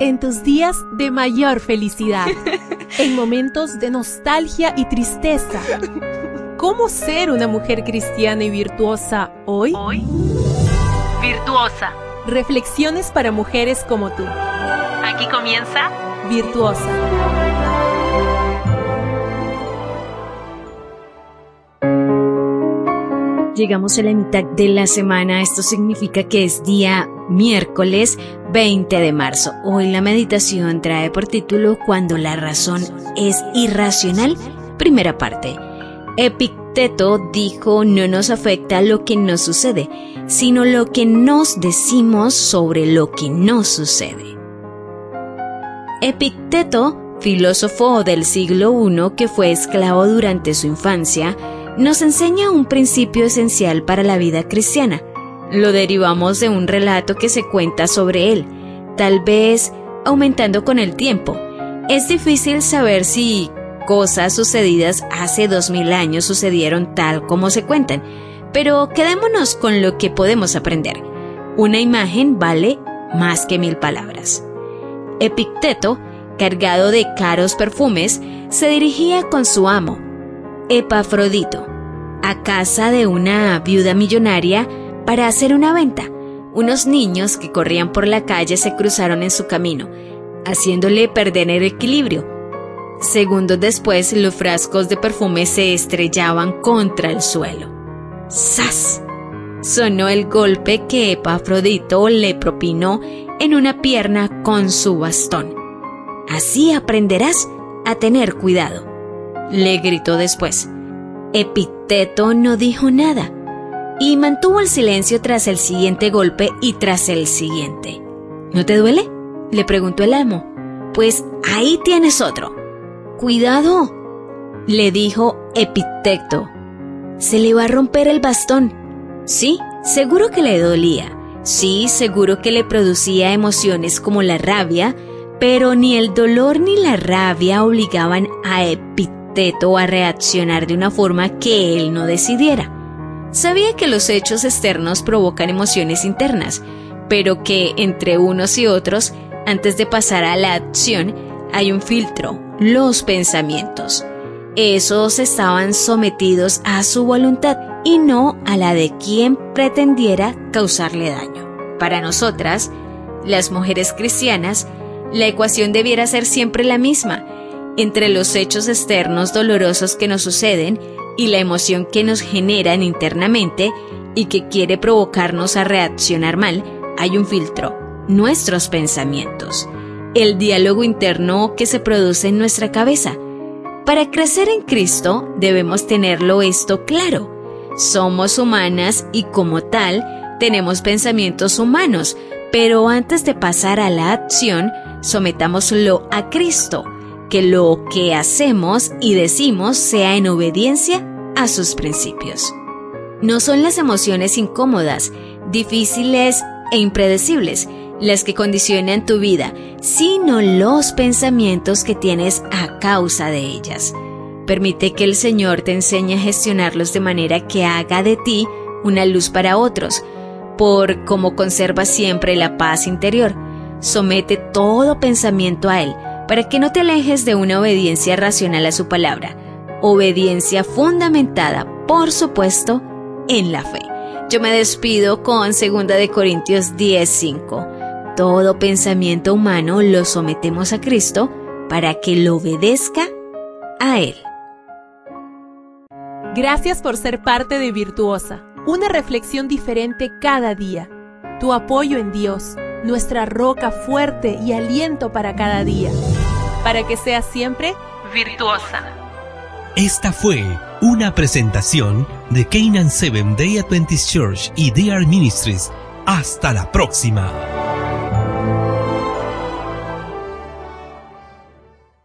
En tus días de mayor felicidad, en momentos de nostalgia y tristeza. ¿Cómo ser una mujer cristiana y virtuosa hoy? Hoy, virtuosa. Reflexiones para mujeres como tú. Aquí comienza Virtuosa. Llegamos a la mitad de la semana, esto significa que es día miércoles 20 de marzo. Hoy la meditación trae por título Cuando la razón es irracional, primera parte. Epicteto dijo no nos afecta lo que nos sucede, sino lo que nos decimos sobre lo que no sucede. Epicteto, filósofo del siglo I que fue esclavo durante su infancia, nos enseña un principio esencial para la vida cristiana. Lo derivamos de un relato que se cuenta sobre él, tal vez aumentando con el tiempo. Es difícil saber si cosas sucedidas hace dos mil años sucedieron tal como se cuentan, pero quedémonos con lo que podemos aprender. Una imagen vale más que mil palabras. Epicteto, cargado de caros perfumes, se dirigía con su amo, Epafrodito, a casa de una viuda millonaria para hacer una venta. Unos niños que corrían por la calle se cruzaron en su camino, haciéndole perder el equilibrio. Segundos después, los frascos de perfume se estrellaban contra el suelo. ¡Sas! Sonó el golpe que Epafrodito le propinó en una pierna con su bastón. Así aprenderás a tener cuidado le gritó después. Epicteto no dijo nada y mantuvo el silencio tras el siguiente golpe y tras el siguiente. ¿No te duele? le preguntó el amo. Pues ahí tienes otro. Cuidado, le dijo Epicteto. Se le va a romper el bastón. Sí, seguro que le dolía. Sí, seguro que le producía emociones como la rabia, pero ni el dolor ni la rabia obligaban a Epicteto a reaccionar de una forma que él no decidiera. Sabía que los hechos externos provocan emociones internas, pero que entre unos y otros, antes de pasar a la acción, hay un filtro, los pensamientos. Esos estaban sometidos a su voluntad y no a la de quien pretendiera causarle daño. Para nosotras, las mujeres cristianas, la ecuación debiera ser siempre la misma, entre los hechos externos dolorosos que nos suceden y la emoción que nos generan internamente y que quiere provocarnos a reaccionar mal, hay un filtro, nuestros pensamientos, el diálogo interno que se produce en nuestra cabeza. Para crecer en Cristo debemos tenerlo esto claro. Somos humanas y como tal tenemos pensamientos humanos, pero antes de pasar a la acción, sometámoslo a Cristo que lo que hacemos y decimos sea en obediencia a sus principios. No son las emociones incómodas, difíciles e impredecibles las que condicionan tu vida, sino los pensamientos que tienes a causa de ellas. Permite que el Señor te enseñe a gestionarlos de manera que haga de ti una luz para otros, por como conserva siempre la paz interior. Somete todo pensamiento a Él, para que no te alejes de una obediencia racional a su palabra, obediencia fundamentada, por supuesto, en la fe. Yo me despido con 2 de Corintios 10:5. Todo pensamiento humano lo sometemos a Cristo para que lo obedezca a Él. Gracias por ser parte de Virtuosa, una reflexión diferente cada día. Tu apoyo en Dios nuestra roca fuerte y aliento para cada día, para que seas siempre virtuosa. Esta fue una presentación de Canaan Seven Day Adventist Church y DR Ministries. Hasta la próxima.